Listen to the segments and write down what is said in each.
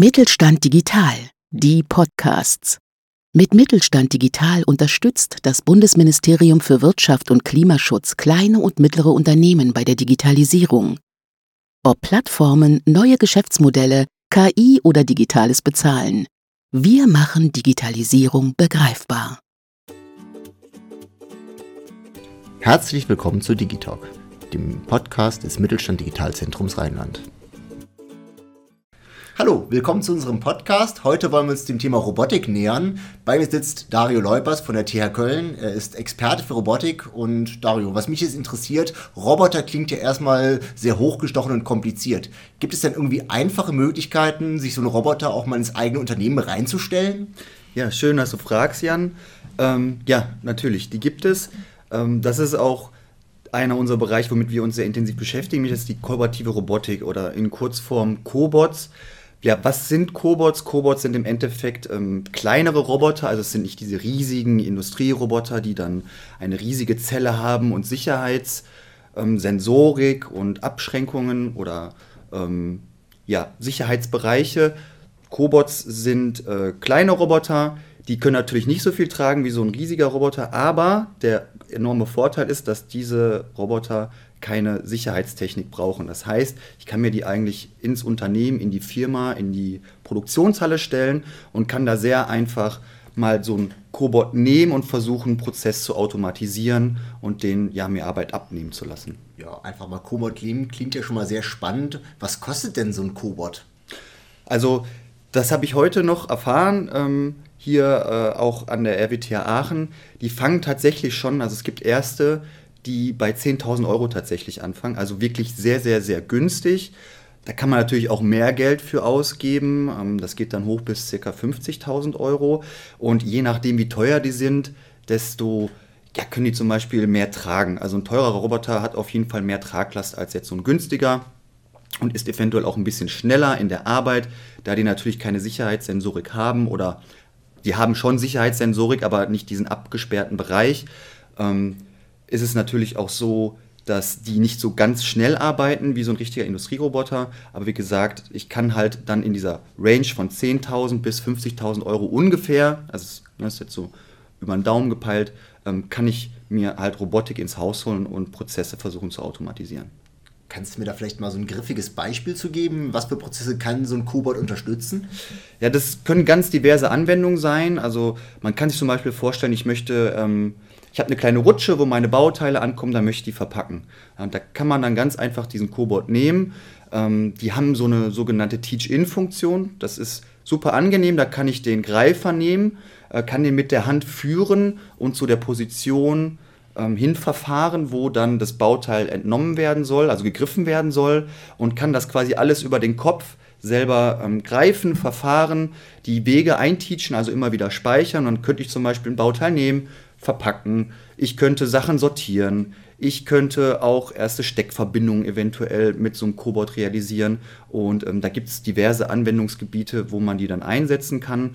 Mittelstand Digital, die Podcasts. Mit Mittelstand Digital unterstützt das Bundesministerium für Wirtschaft und Klimaschutz kleine und mittlere Unternehmen bei der Digitalisierung. Ob Plattformen, neue Geschäftsmodelle, KI oder digitales Bezahlen. Wir machen Digitalisierung begreifbar. Herzlich willkommen zu Digitalk, dem Podcast des Mittelstand Digitalzentrums Rheinland. Hallo, willkommen zu unserem Podcast. Heute wollen wir uns dem Thema Robotik nähern. Bei mir sitzt Dario Leupers von der TH Köln. Er ist Experte für Robotik. Und Dario, was mich jetzt interessiert, Roboter klingt ja erstmal sehr hochgestochen und kompliziert. Gibt es denn irgendwie einfache Möglichkeiten, sich so einen Roboter auch mal ins eigene Unternehmen reinzustellen? Ja, schön, dass du fragst, Jan. Ähm, ja, natürlich, die gibt es. Ähm, das ist auch einer unserer Bereiche, womit wir uns sehr intensiv beschäftigen, das ist die kooperative Robotik oder in Kurzform Cobots. Ja, was sind Cobots? Cobots sind im Endeffekt ähm, kleinere Roboter, also es sind nicht diese riesigen Industrieroboter, die dann eine riesige Zelle haben und Sicherheitssensorik ähm, und Abschränkungen oder ähm, ja, Sicherheitsbereiche. Cobots sind äh, kleine Roboter, die können natürlich nicht so viel tragen wie so ein riesiger Roboter, aber der enorme Vorteil ist, dass diese Roboter keine Sicherheitstechnik brauchen. Das heißt, ich kann mir die eigentlich ins Unternehmen, in die Firma, in die Produktionshalle stellen und kann da sehr einfach mal so einen Cobot nehmen und versuchen, einen Prozess zu automatisieren und den ja mir Arbeit abnehmen zu lassen. Ja, einfach mal Cobot nehmen klingt ja schon mal sehr spannend. Was kostet denn so ein Cobot? Also, das habe ich heute noch erfahren. Ähm, hier äh, auch an der RWTH Aachen. Die fangen tatsächlich schon, also es gibt erste, die bei 10.000 Euro tatsächlich anfangen. Also wirklich sehr, sehr, sehr günstig. Da kann man natürlich auch mehr Geld für ausgeben. Ähm, das geht dann hoch bis ca. 50.000 Euro. Und je nachdem, wie teuer die sind, desto ja, können die zum Beispiel mehr tragen. Also ein teurer Roboter hat auf jeden Fall mehr Traglast als jetzt so ein günstiger und ist eventuell auch ein bisschen schneller in der Arbeit, da die natürlich keine Sicherheitssensorik haben oder die haben schon Sicherheitssensorik, aber nicht diesen abgesperrten Bereich. Ähm, ist es natürlich auch so, dass die nicht so ganz schnell arbeiten wie so ein richtiger Industrieroboter. Aber wie gesagt, ich kann halt dann in dieser Range von 10.000 bis 50.000 Euro ungefähr, also das ist jetzt so über den Daumen gepeilt, ähm, kann ich mir halt Robotik ins Haus holen und Prozesse versuchen zu automatisieren. Kannst du mir da vielleicht mal so ein griffiges Beispiel zu geben? Was für Prozesse kann so ein Cobot unterstützen? Ja, das können ganz diverse Anwendungen sein. Also man kann sich zum Beispiel vorstellen, ich möchte ähm, ich habe eine kleine Rutsche, wo meine Bauteile ankommen, da möchte ich die verpacken. Und da kann man dann ganz einfach diesen Cobot nehmen. Ähm, die haben so eine sogenannte Teach-In-Funktion. Das ist super angenehm. Da kann ich den Greifer nehmen, äh, kann den mit der Hand führen und zu der Position ähm, hinverfahren, wo dann das Bauteil entnommen werden soll, also gegriffen werden soll und kann das quasi alles über den Kopf selber ähm, greifen, verfahren, die Wege einteachen, also immer wieder speichern. Dann könnte ich zum Beispiel ein Bauteil nehmen, verpacken, ich könnte Sachen sortieren, ich könnte auch erste Steckverbindungen eventuell mit so einem Cobot realisieren. Und ähm, da gibt es diverse Anwendungsgebiete, wo man die dann einsetzen kann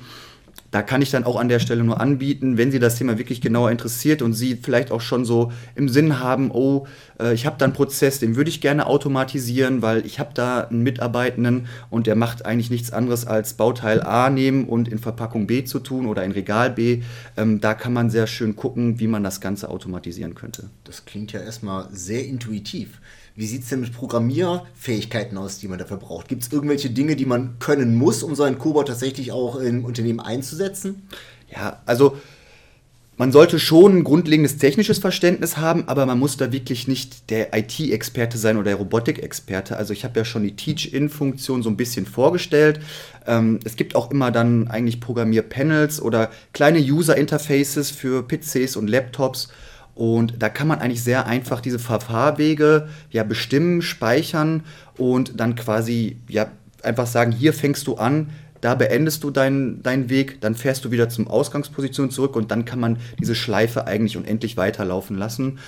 da kann ich dann auch an der Stelle nur anbieten, wenn Sie das Thema wirklich genauer interessiert und Sie vielleicht auch schon so im Sinn haben, oh, äh, ich habe da einen Prozess, den würde ich gerne automatisieren, weil ich habe da einen Mitarbeitenden und der macht eigentlich nichts anderes als Bauteil A nehmen und in Verpackung B zu tun oder in Regal B. Ähm, da kann man sehr schön gucken, wie man das Ganze automatisieren könnte. Das klingt ja erstmal sehr intuitiv. Wie sieht es denn mit Programmierfähigkeiten aus, die man dafür braucht? Gibt es irgendwelche Dinge, die man können muss, um so einen Cobot tatsächlich auch im Unternehmen einzusetzen? Ja, also man sollte schon ein grundlegendes technisches Verständnis haben, aber man muss da wirklich nicht der IT-Experte sein oder der Robotik-Experte. Also ich habe ja schon die Teach-In-Funktion so ein bisschen vorgestellt. Ähm, es gibt auch immer dann eigentlich Programmierpanels oder kleine User-Interfaces für PCs und Laptops und da kann man eigentlich sehr einfach diese Verfahrwege ja bestimmen, speichern und dann quasi ja einfach sagen, hier fängst du an, da beendest du deinen, deinen Weg, dann fährst du wieder zum Ausgangsposition zurück und dann kann man diese Schleife eigentlich unendlich weiterlaufen lassen.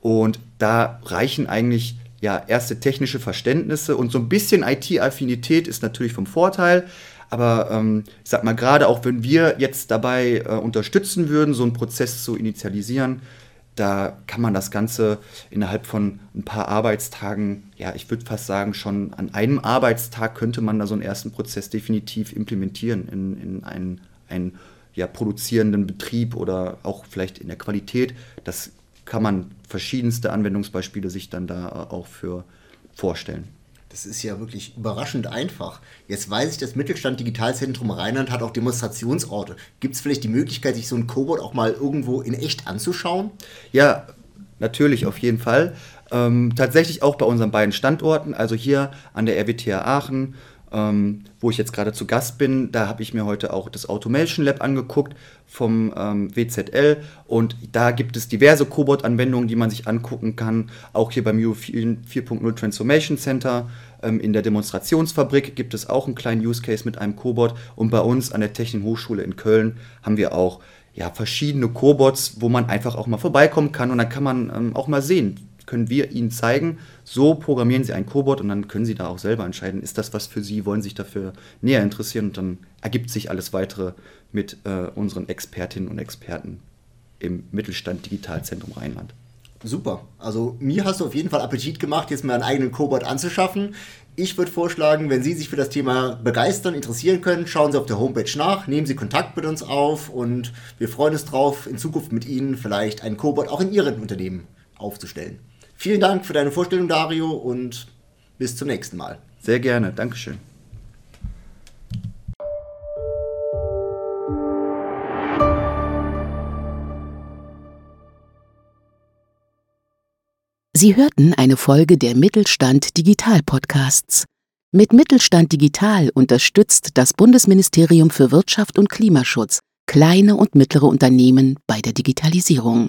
Und da reichen eigentlich ja erste technische Verständnisse und so ein bisschen IT-Affinität ist natürlich vom Vorteil. Aber ähm, ich sag mal, gerade auch wenn wir jetzt dabei äh, unterstützen würden, so einen Prozess zu initialisieren, da kann man das Ganze innerhalb von ein paar Arbeitstagen, ja, ich würde fast sagen, schon an einem Arbeitstag könnte man da so einen ersten Prozess definitiv implementieren in, in einen, einen ja, produzierenden Betrieb oder auch vielleicht in der Qualität. Das kann man verschiedenste Anwendungsbeispiele sich dann da auch für vorstellen. Das ist ja wirklich überraschend einfach. Jetzt weiß ich, das Mittelstand Digitalzentrum Rheinland hat auch Demonstrationsorte. Gibt es vielleicht die Möglichkeit, sich so ein Cobot auch mal irgendwo in echt anzuschauen? Ja, natürlich, auf jeden Fall. Ähm, tatsächlich auch bei unseren beiden Standorten, also hier an der RWTH Aachen ähm, wo ich jetzt gerade zu Gast bin. Da habe ich mir heute auch das Automation Lab angeguckt vom ähm, WZL und da gibt es diverse Cobot-Anwendungen, die man sich angucken kann. Auch hier beim U 4.0 Transformation Center ähm, in der Demonstrationsfabrik gibt es auch einen kleinen Use Case mit einem Cobot und bei uns an der Technischen Hochschule in Köln haben wir auch ja, verschiedene Cobots, wo man einfach auch mal vorbeikommen kann und dann kann man ähm, auch mal sehen, können wir Ihnen zeigen, so programmieren Sie ein Cobot und dann können Sie da auch selber entscheiden, ist das was für Sie, wollen Sie sich dafür näher interessieren und dann ergibt sich alles weitere mit äh, unseren Expertinnen und Experten im Mittelstand Digitalzentrum Rheinland. Super. Also mir hast du auf jeden Fall Appetit gemacht, jetzt mal einen eigenen Cobot anzuschaffen. Ich würde vorschlagen, wenn Sie sich für das Thema begeistern, interessieren können, schauen Sie auf der Homepage nach, nehmen Sie Kontakt mit uns auf und wir freuen uns drauf, in Zukunft mit Ihnen vielleicht einen Cobot auch in Ihren Unternehmen aufzustellen. Vielen Dank für deine Vorstellung, Dario, und bis zum nächsten Mal. Sehr gerne, Dankeschön. Sie hörten eine Folge der Mittelstand Digital Podcasts. Mit Mittelstand Digital unterstützt das Bundesministerium für Wirtschaft und Klimaschutz kleine und mittlere Unternehmen bei der Digitalisierung.